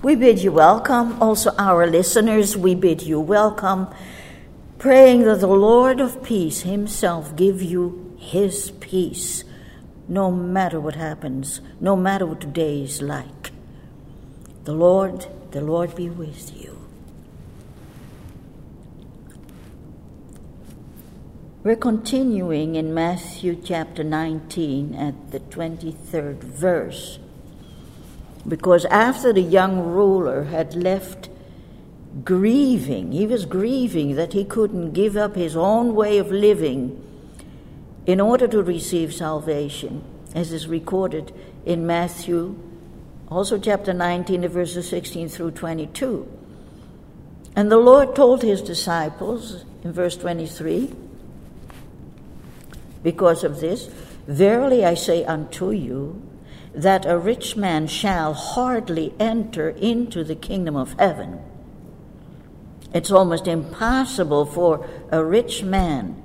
We bid you welcome. Also, our listeners, we bid you welcome, praying that the Lord of peace himself give you his peace, no matter what happens, no matter what today is like. The Lord, the Lord be with you. We're continuing in Matthew chapter 19 at the 23rd verse because after the young ruler had left grieving, he was grieving that he couldn't give up his own way of living in order to receive salvation, as is recorded in Matthew, also chapter 19, verses 16 through 22. And the Lord told his disciples in verse 23 because of this, Verily I say unto you, that a rich man shall hardly enter into the kingdom of heaven. It's almost impossible for a rich man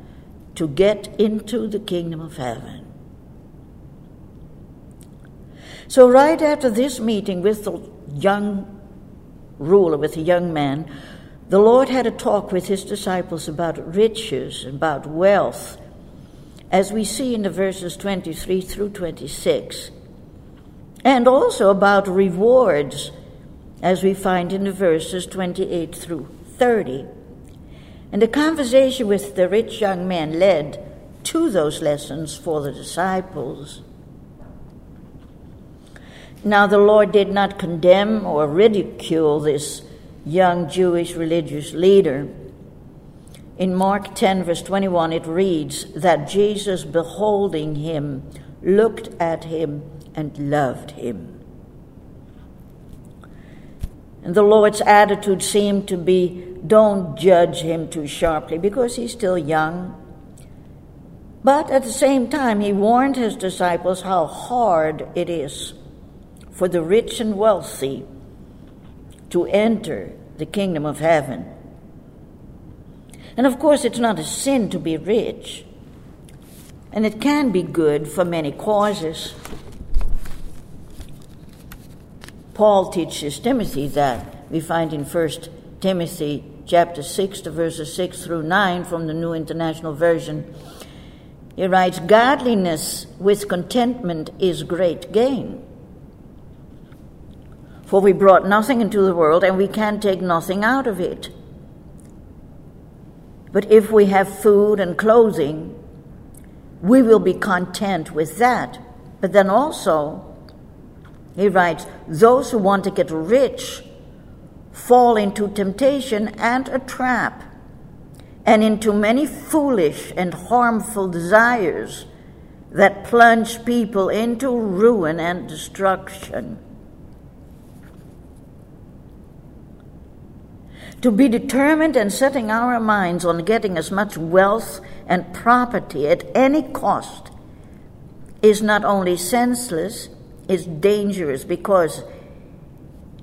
to get into the kingdom of heaven. So, right after this meeting with the young ruler, with the young man, the Lord had a talk with his disciples about riches, about wealth, as we see in the verses 23 through 26 and also about rewards, as we find in the verses 28 through 30. And the conversation with the rich young man led to those lessons for the disciples. Now, the Lord did not condemn or ridicule this young Jewish religious leader. In Mark 10, verse 21, it reads that Jesus, beholding him, looked at him and loved him. And the Lord's attitude seemed to be don't judge him too sharply because he's still young. But at the same time, he warned his disciples how hard it is for the rich and wealthy to enter the kingdom of heaven. And of course, it's not a sin to be rich, and it can be good for many causes. Paul teaches Timothy that. We find in 1 Timothy chapter 6 to verses 6 through 9 from the New International Version. He writes, Godliness with contentment is great gain. For we brought nothing into the world, and we can take nothing out of it. But if we have food and clothing, we will be content with that. But then also, he writes, Those who want to get rich fall into temptation and a trap, and into many foolish and harmful desires that plunge people into ruin and destruction. To be determined and setting our minds on getting as much wealth and property at any cost is not only senseless, is dangerous because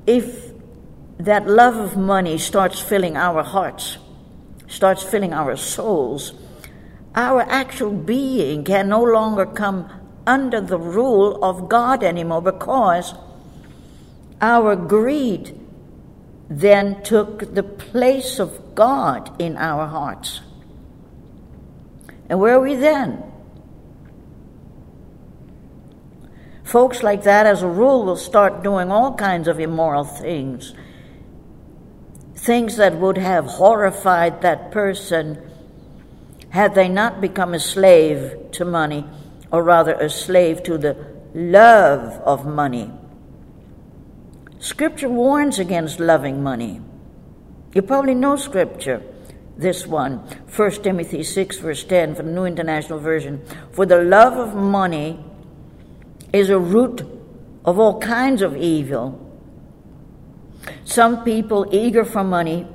if that love of money starts filling our hearts, starts filling our souls, our actual being can no longer come under the rule of God anymore because our greed then took the place of God in our hearts. And where are we then? Folks like that, as a rule, will start doing all kinds of immoral things. Things that would have horrified that person had they not become a slave to money, or rather a slave to the love of money. Scripture warns against loving money. You probably know Scripture, this one, 1 Timothy 6, verse 10 from the New International Version. For the love of money is a root of all kinds of evil. Some people eager for money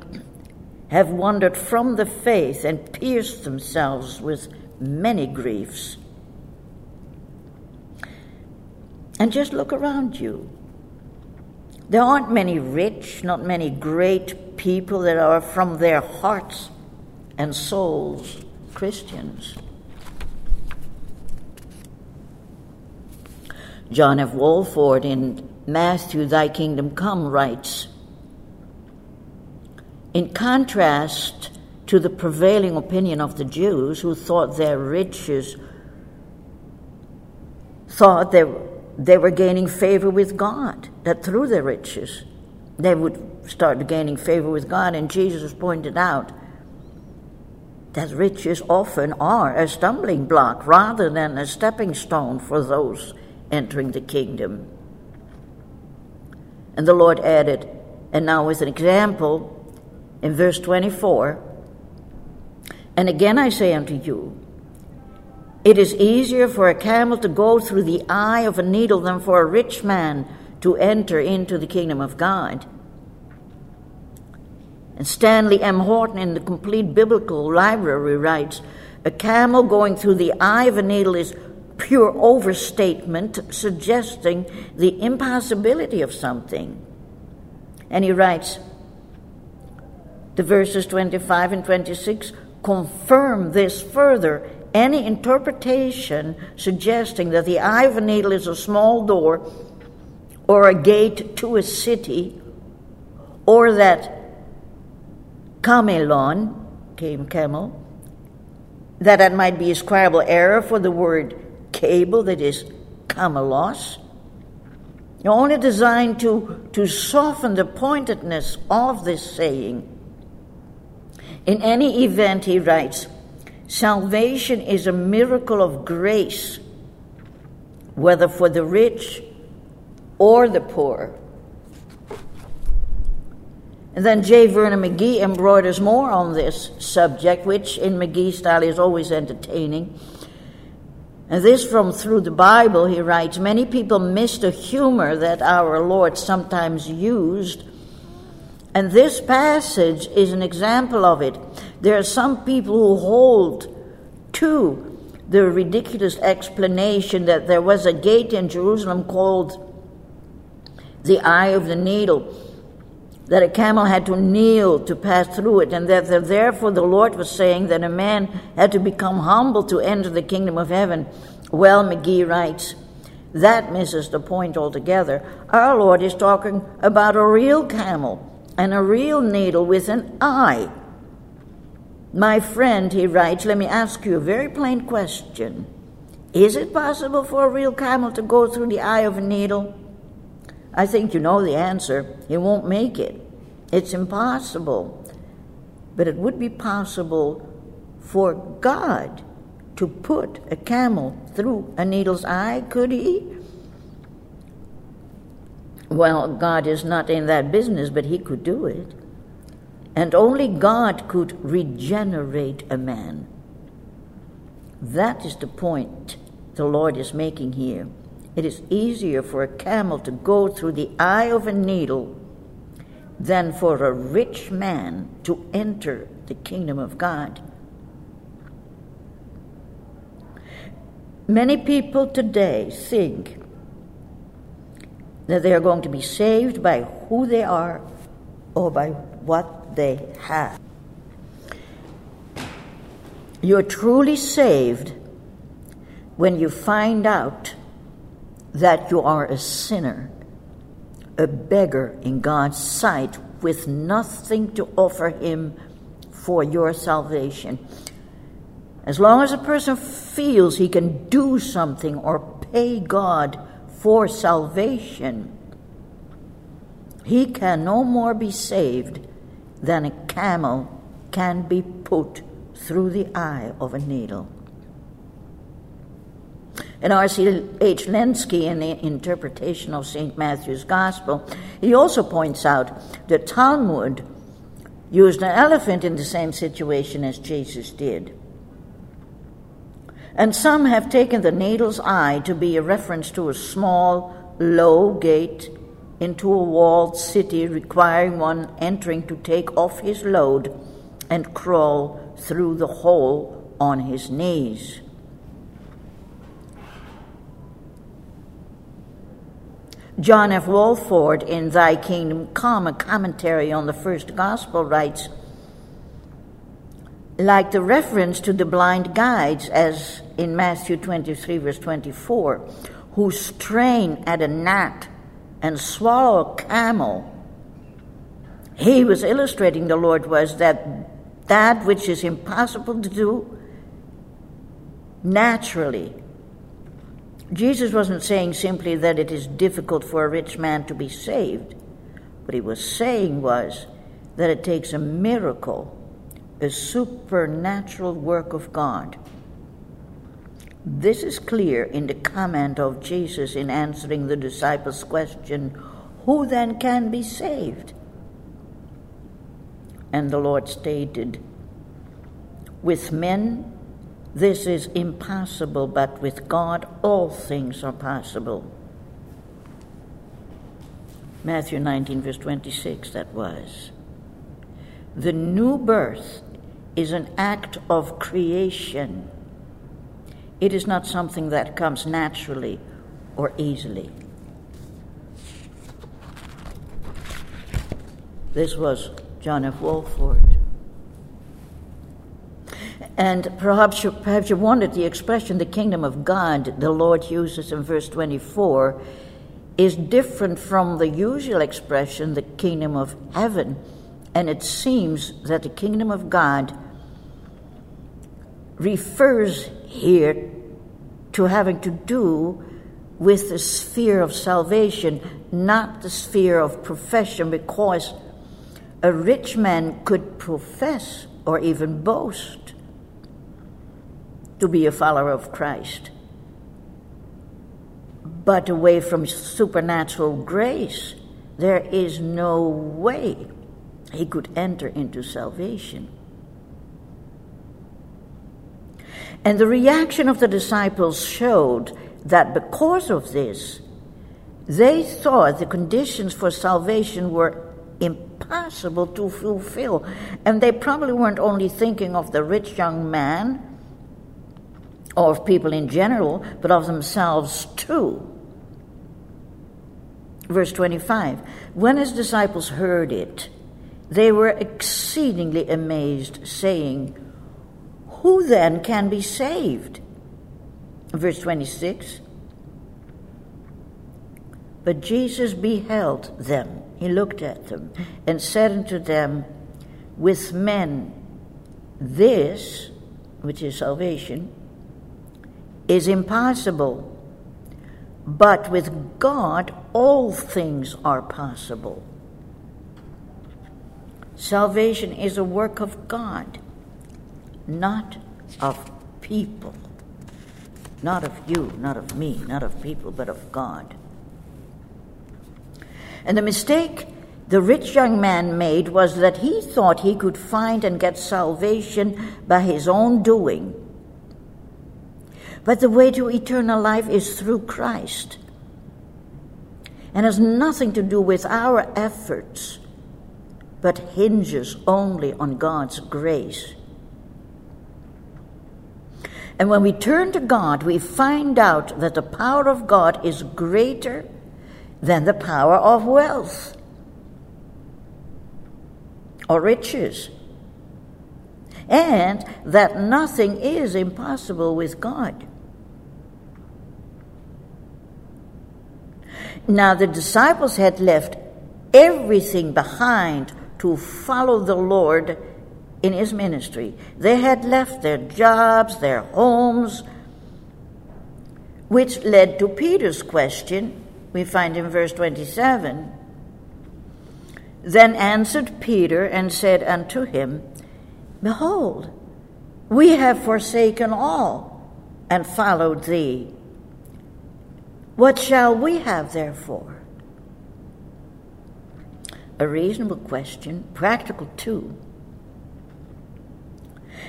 have wandered from the faith and pierced themselves with many griefs. And just look around you. There aren't many rich, not many great people that are from their hearts and souls Christians. John F. Walvoord in Matthew, Thy Kingdom Come, writes In contrast to the prevailing opinion of the Jews who thought their riches thought they, they were gaining favor with God, that through their riches they would start gaining favor with God. And Jesus pointed out that riches often are a stumbling block rather than a stepping stone for those entering the kingdom. And the Lord added, and now as an example in verse 24, and again I say unto you, it is easier for a camel to go through the eye of a needle than for a rich man to enter into the kingdom of God. And Stanley M. Horton in the Complete Biblical Library writes A camel going through the eye of a needle is pure overstatement, suggesting the impossibility of something. And he writes, the verses 25 and 26 confirm this further. Any interpretation suggesting that the eye of a needle is a small door or a gate to a city, or that camelon, came camel, that that might be a scribal error for the word cable, that is camelos, only designed to, to soften the pointedness of this saying. In any event, he writes, salvation is a miracle of grace, whether for the rich or the poor. And then J. Vernon McGee embroiders more on this subject, which in McGee style is always entertaining. And this from through the Bible, he writes Many people miss the humor that our Lord sometimes used. And this passage is an example of it. There are some people who hold to the ridiculous explanation that there was a gate in Jerusalem called the Eye of the Needle that a camel had to kneel to pass through it, and that therefore the Lord was saying that a man had to become humble to enter the kingdom of heaven. Well, McGee writes, that misses the point altogether. Our Lord is talking about a real camel and a real needle with an eye. My friend, he writes, let me ask you a very plain question. Is it possible for a real camel to go through the eye of a needle? I think you know the answer. He won't make it. It's impossible. But it would be possible for God to put a camel through a needle's eye, could he? Well, God is not in that business, but he could do it. And only God could regenerate a man. That is the point the Lord is making here. It is easier for a camel to go through the eye of a needle than for a rich man to enter the kingdom of God. Many people today think that they are going to be saved by who they are or by what they have. You're truly saved when you find out that you are a sinner, a beggar in God's sight, with nothing to offer Him for your salvation. As long as a person feels he can do something or pay God for salvation, he can no more be saved than a camel can be put through the eye of a needle. And R.C.H. Lenski, in the interpretation of St. Matthew's Gospel, he also points out that Talmud used an elephant in the same situation as Jesus did. And some have taken the needle's eye to be a reference to a small, low gate into a walled city requiring one entering to take off his load and crawl through the hole on his knees. John F. Walvoord, in Thy Kingdom Come, a commentary on the first gospel, writes Like the reference to the blind guides, as in Matthew 23, verse 24, who strain at a gnat and swallow a camel, he was illustrating the Lord was that that which is impossible to do naturally. Jesus wasn't saying simply that it is difficult for a rich man to be saved. What he was saying was that it takes a miracle, a supernatural work of God. This is clear in the comment of Jesus in answering the disciples' question, Who then can be saved? And the Lord stated, With men this is impossible, but with God all things are possible. Matthew 19, verse 26, that was. The new birth is an act of creation. It is not something that comes naturally or easily. This was John F. Walvoord. And perhaps you, perhaps you wondered the expression, the kingdom of God, the Lord uses in verse 24, is different from the usual expression, the kingdom of heaven. And it seems that the kingdom of God refers here to having to do with the sphere of salvation, not the sphere of profession, because a rich man could profess or even boast to be a follower of Christ. But away from supernatural grace, there is no way he could enter into salvation. And the reaction of the disciples showed that because of this, they thought the conditions for salvation were impossible to fulfill. And they probably weren't only thinking of the rich young man or of people in general, but of themselves too. Verse 25 When his disciples heard it, they were exceedingly amazed, saying, Who then can be saved? Verse 26 But Jesus beheld them, he looked at them, and said unto them, With men, this, which is salvation, is impossible. But with God, all things are possible. Salvation is a work of God, not of people. Not of you, not of me, not of people, but of God. And the mistake the rich young man made was that he thought he could find and get salvation by his own doing but the way to eternal life is through Christ and has nothing to do with our efforts, but hinges only on God's grace. And when we turn to God, we find out that the power of God is greater than the power of wealth or riches, and that nothing is impossible with God. Now the disciples had left everything behind to follow the Lord in his ministry. They had left their jobs, their homes, which led to Peter's question, we find in verse 27. Then answered Peter and said unto him, Behold, we have forsaken all and followed thee. What shall we have, therefore? A reasonable question, practical too.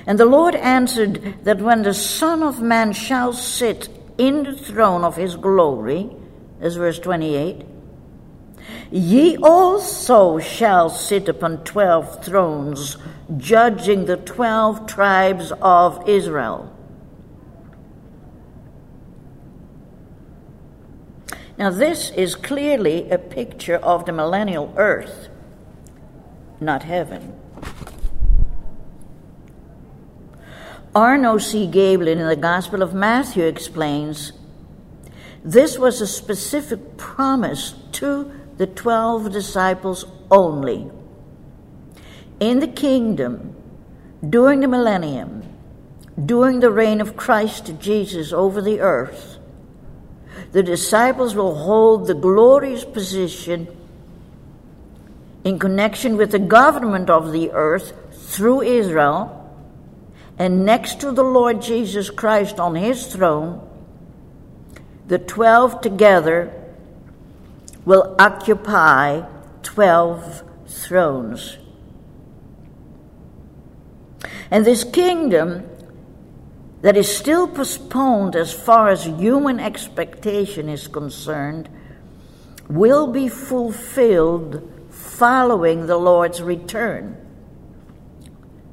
And the Lord answered that when the Son of Man shall sit in the throne of his glory, as verse 28, ye also shall sit upon twelve thrones, judging the twelve tribes of Israel. Now, this is clearly a picture of the millennial earth, not heaven. Arno C. Gaebelein in the Gospel of Matthew explains This was a specific promise to the 12 disciples only. In the kingdom, during the millennium, during the reign of Christ Jesus over the earth, the disciples will hold the glorious position in connection with the government of the earth through Israel, and next to the Lord Jesus Christ on his throne, the twelve together will occupy twelve thrones. And this kingdom that is still postponed as far as human expectation is concerned will be fulfilled following the Lord's return.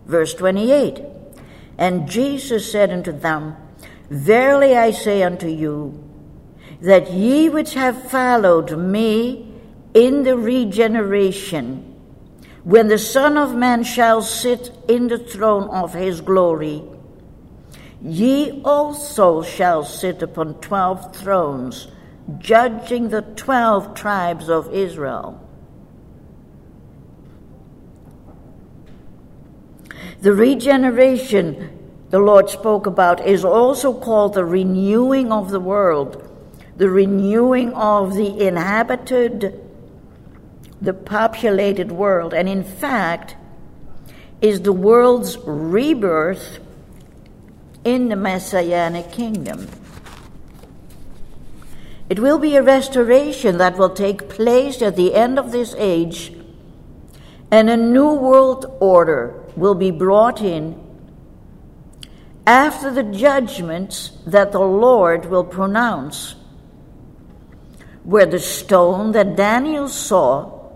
Verse 28 And Jesus said unto them, Verily I say unto you, that ye which have followed me in the regeneration, when the Son of Man shall sit in the throne of his glory, Ye also shall sit upon twelve thrones, judging the twelve tribes of Israel. The regeneration the Lord spoke about is also called the renewing of the world, the renewing of the inhabited, the populated world, and in fact, is the world's rebirth in the Messianic kingdom. It will be a restoration that will take place at the end of this age, and a new world order will be brought in after the judgments that the Lord will pronounce. Where the stone that Daniel saw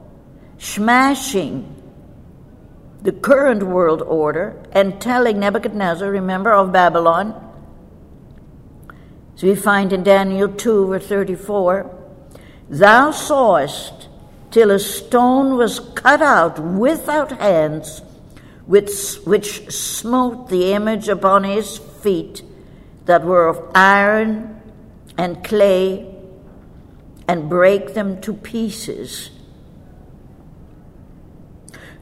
smashing the current world order and telling Nebuchadnezzar, remember, of Babylon. So we find in Daniel 2, verse 34 Thou sawest till a stone was cut out without hands, which, which smote the image upon his feet that were of iron and clay, and brake them to pieces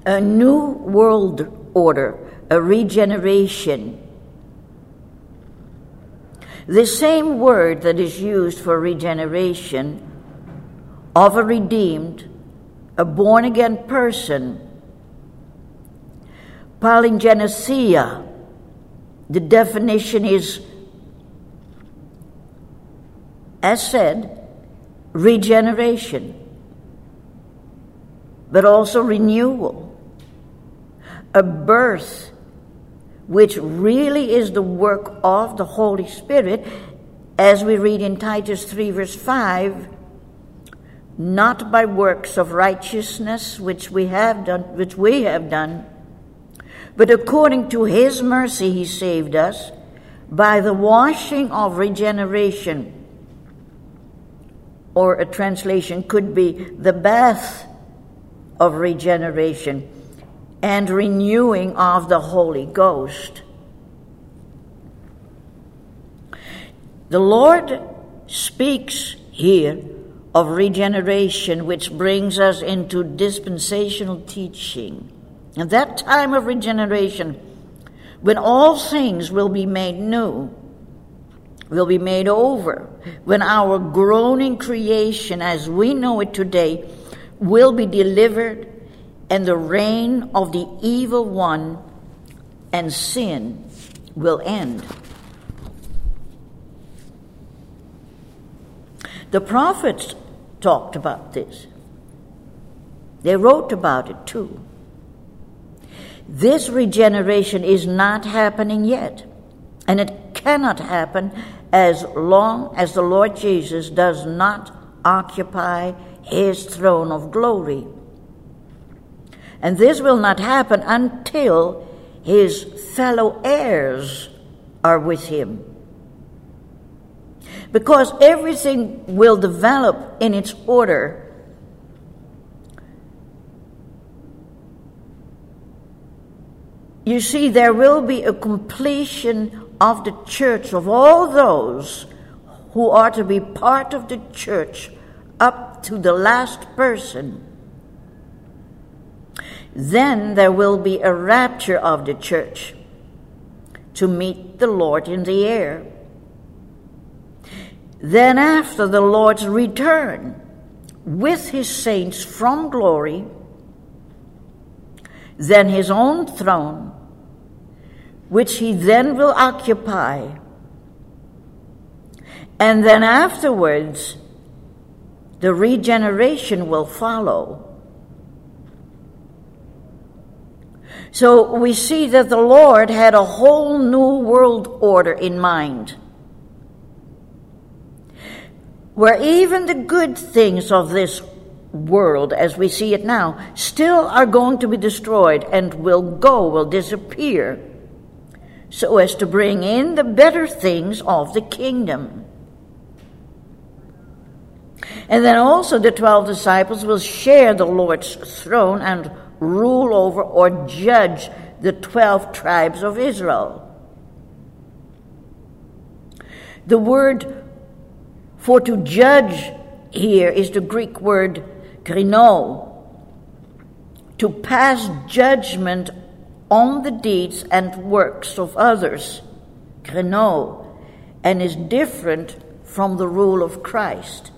a new world order, a regeneration. The same word that is used for regeneration of a redeemed, a born again person, palingenesia, the definition is, as said, regeneration, but also renewal a birth which really is the work of the Holy Spirit, as we read in Titus 3, verse 5, not by works of righteousness which we have done, which we have done, but according to his mercy he saved us by the washing of regeneration. Or a translation could be the bath of regeneration and renewing of the Holy Ghost. The Lord speaks here of regeneration, which brings us into dispensational teaching. And that time of regeneration, when all things will be made new, will be made over, when our groaning creation as we know it today will be delivered and the reign of the evil one and sin will end. The prophets talked about this. They wrote about it too. This regeneration is not happening yet, and it cannot happen as long as the Lord Jesus does not occupy his throne of glory. And this will not happen until his fellow heirs are with him. Because everything will develop in its order. You see, there will be a completion of the church of all those who are to be part of the church up to the last person. Then there will be a rapture of the church to meet the Lord in the air. Then, after the Lord's return with his saints from glory, then his own throne, which he then will occupy. And then afterwards, the regeneration will follow. So we see that the Lord had a whole new world order in mind, where even the good things of this world as we see it now still are going to be destroyed and will go, will disappear, so as to bring in the better things of the kingdom. And then also the 12 disciples will share the Lord's throne and rule over or judge the 12 tribes of Israel. The word for to judge here is the Greek word krino, to pass judgment on the deeds and works of others, krino, and is different from the rule of Christ.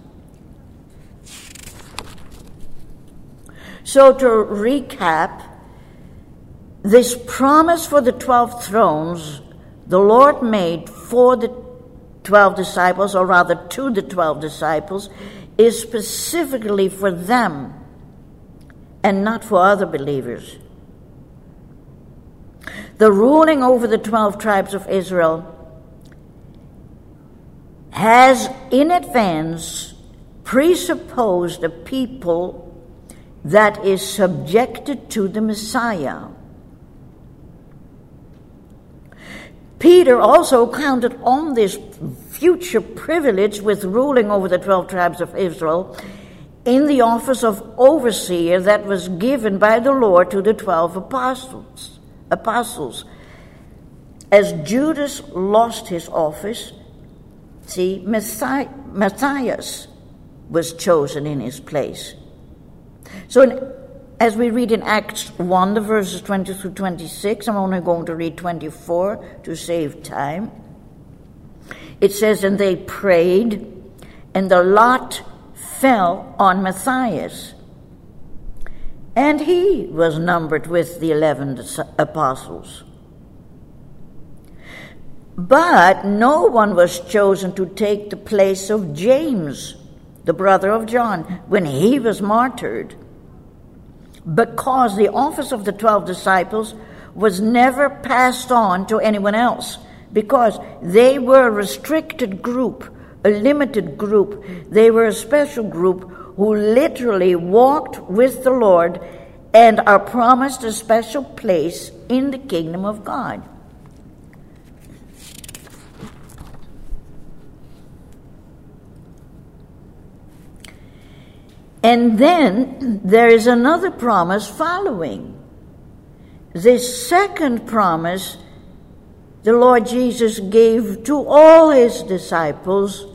So, to recap, this promise for the 12 thrones the Lord made for the 12 disciples, or rather to the 12 disciples, is specifically for them and not for other believers. The ruling over the 12 tribes of Israel has in advance presupposed a people that is subjected to the Messiah. Peter also counted on this future privilege with ruling over the 12 tribes of Israel in the office of overseer that was given by the Lord to the 12 apostles. Apostles. As Judas lost his office, see, Matthias was chosen in his place. So, in, as we read in Acts 1, the verses 20 through 26, I'm only going to read 24 to save time. It says, And they prayed, and the lot fell on Matthias. And he was numbered with the eleven apostles. But no one was chosen to take the place of James, the brother of John, when he was martyred, because the office of the twelve disciples was never passed on to anyone else because they were a restricted group, a limited group. They were a special group who literally walked with the Lord and are promised a special place in the kingdom of God. And then there is another promise following. This second promise the Lord Jesus gave to all his disciples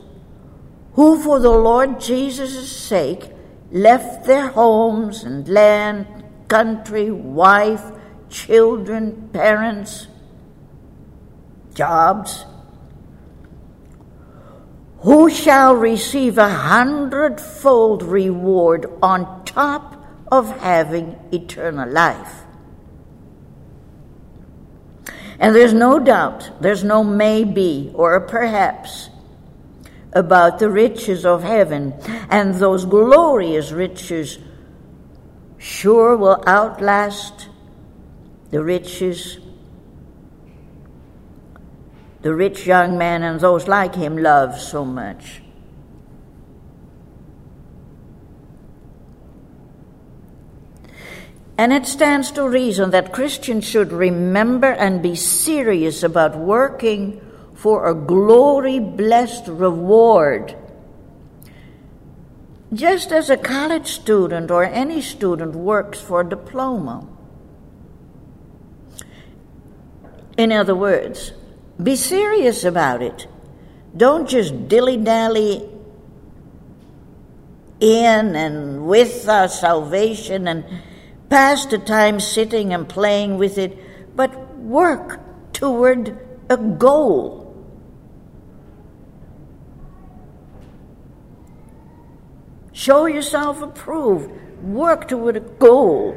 who, for the Lord Jesus' sake, left their homes and land, country, wife, children, parents, jobs, who shall receive a hundredfold reward on top of having eternal life. And there's no doubt, there's no maybe or perhaps about the riches of heaven, and those glorious riches sure will outlast the riches the rich young man and those like him love so much. And it stands to reason that Christians should remember and be serious about working for a glory blessed reward. Just as a college student or any student works for a diploma. In other words, be serious about it. Don't just dilly dally in and with our salvation and pass the time sitting and playing with it, but work toward a goal. Show yourself approved. Work toward a goal.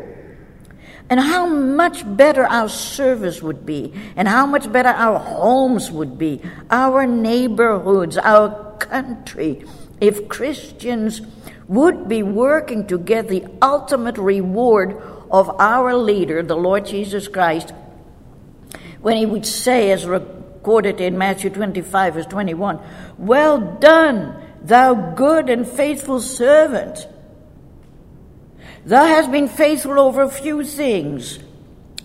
And how much better our service would be, and how much better our homes would be, our neighborhoods, our country, if Christians would be working to get the ultimate reward of our leader, the Lord Jesus Christ, when he would say, as recorded in Matthew 25, verse 21, Well done, thou good and faithful servant. Thou hast been faithful over a few things.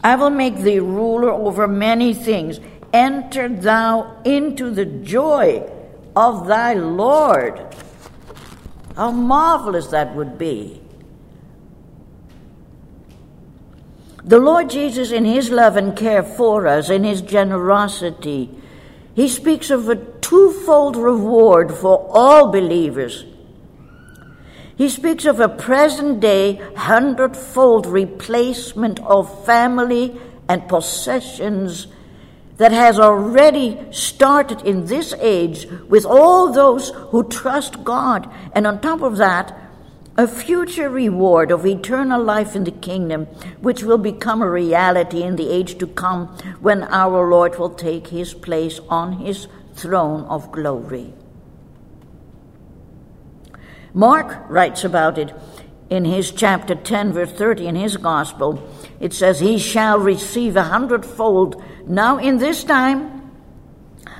I will make thee ruler over many things. Enter thou into the joy of thy Lord. How marvelous that would be. The Lord Jesus, in his love and care for us, in his generosity, he speaks of a twofold reward for all believers. He speaks of a present day hundredfold replacement of family and possessions that has already started in this age with all those who trust God. And on top of that, a future reward of eternal life in the kingdom, which will become a reality in the age to come when our Lord will take his place on his throne of glory. Mark writes about it in his chapter 10, verse 30 in his gospel. It says, He shall receive a hundredfold now in this time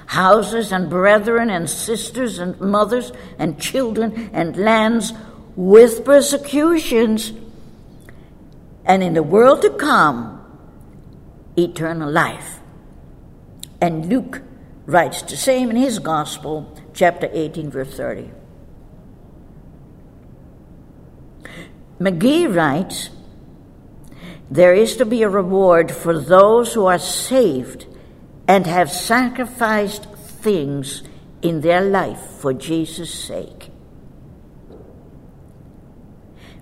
houses and brethren and sisters and mothers and children and lands with persecutions, and in the world to come, eternal life. And Luke writes the same in his Gospel, chapter 18, verse 30. McGee writes, There is to be a reward for those who are saved and have sacrificed things in their life for Jesus' sake.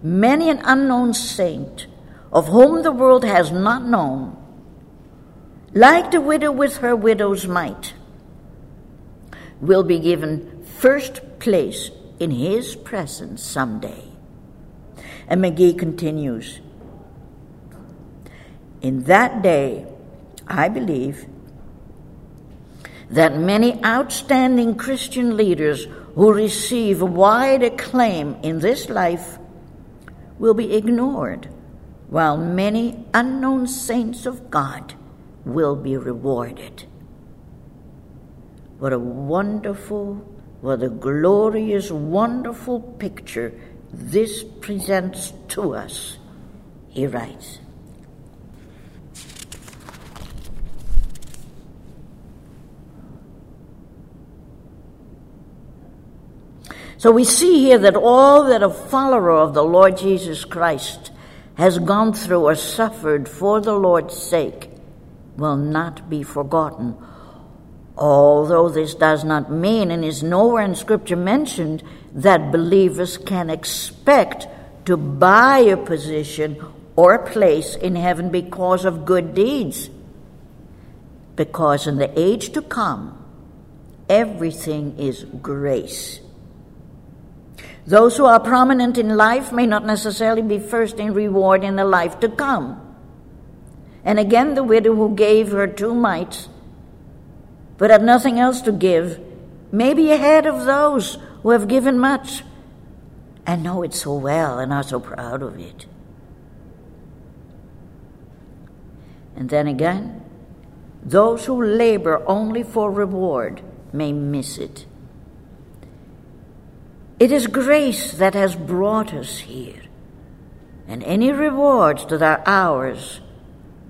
Many an unknown saint, of whom the world has not known, like the widow with her widow's mite, will be given first place in his presence someday. And McGee continues In that day, I believe that many outstanding Christian leaders who receive wide acclaim in this life will be ignored, while many unknown saints of God will be rewarded. What a wonderful, what a glorious, wonderful picture this presents to us, he writes. So we see here that all that a follower of the Lord Jesus Christ has gone through or suffered for the Lord's sake will not be forgotten. Although this does not mean and is nowhere in Scripture mentioned that believers can expect to buy a position or a place in heaven because of good deeds. Because in the age to come, everything is grace. Those who are prominent in life may not necessarily be first in reward in the life to come. And again, the widow who gave her two mites, but had nothing else to give, may be ahead of those who have given much and know it so well and are so proud of it. And then again, those who labor only for reward may miss it. It is grace that has brought us here, and any rewards that are ours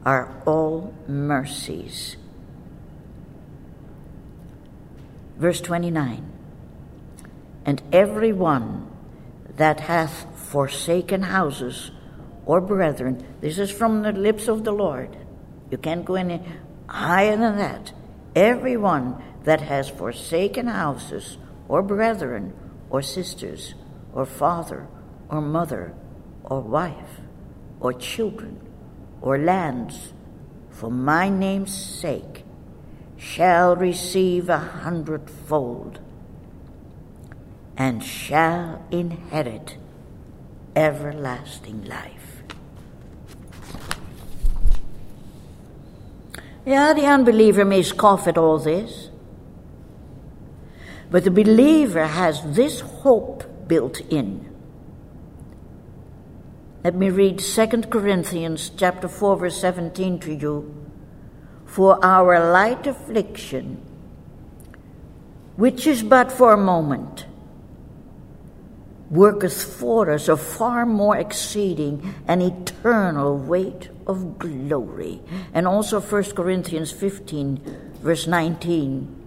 are all mercies. Verse 29 And every one that hath forsaken houses or brethren, this is from the lips of the Lord. You can't go any higher than that. Every one that has forsaken houses, or brethren, or sisters, or father, or mother, or wife, or children, or lands, for my name's sake, shall receive a hundredfold, and shall inherit everlasting life. Yeah, the unbeliever may scoff at all this. But the believer has this hope built in. Let me read 2 Corinthians chapter 4 verse 17 to you. For our light affliction, which is but for a moment, worketh for us a far more exceeding and eternal weight of glory. And also 1 Corinthians 15 verse 19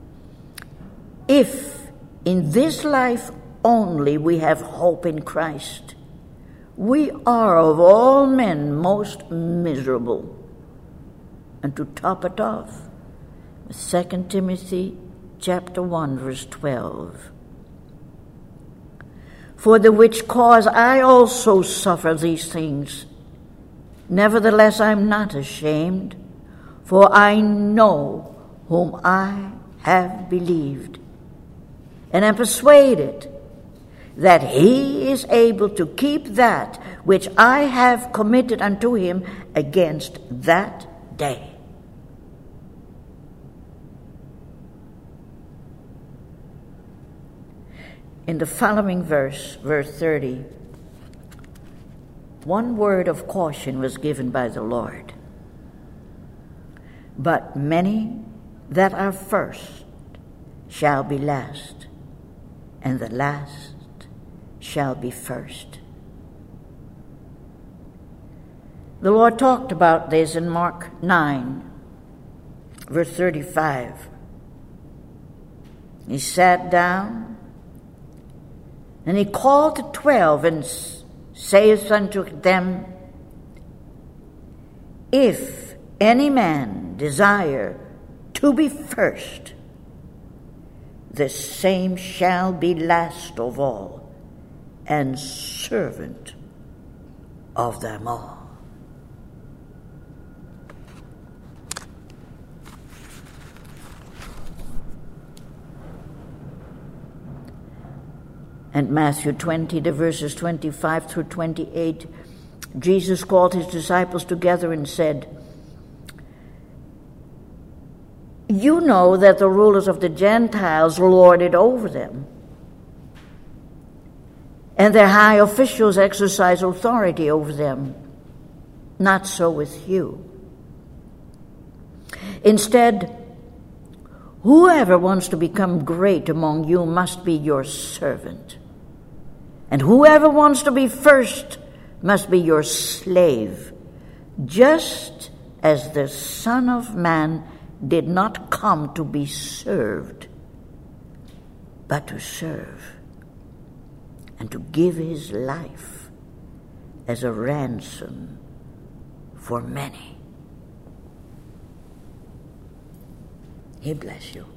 if in this life only we have hope in Christ, we are of all men most miserable. And to top it off, 2 Timothy chapter 1 verse 12. For the which cause I also suffer these things. Nevertheless I am not ashamed, for I know whom I have believed and am persuaded that he is able to keep that which I have committed unto him against that day. In the following verse, verse 30, one word of caution was given by the Lord. But many that are first shall be last and the last shall be first. The Lord talked about this in Mark 9, verse 35. He sat down and he called the twelve and saith unto them, If any man desire to be first, the same shall be last of all and servant of them all. And Matthew 20, the verses 25 through 28, Jesus called his disciples together and said, you know that the rulers of the Gentiles lord it over them, and their high officials exercise authority over them. Not so with you. Instead, whoever wants to become great among you must be your servant, and whoever wants to be first must be your slave, just as the Son of Man did not come to be served, but to serve and to give his life as a ransom for many. He bless you.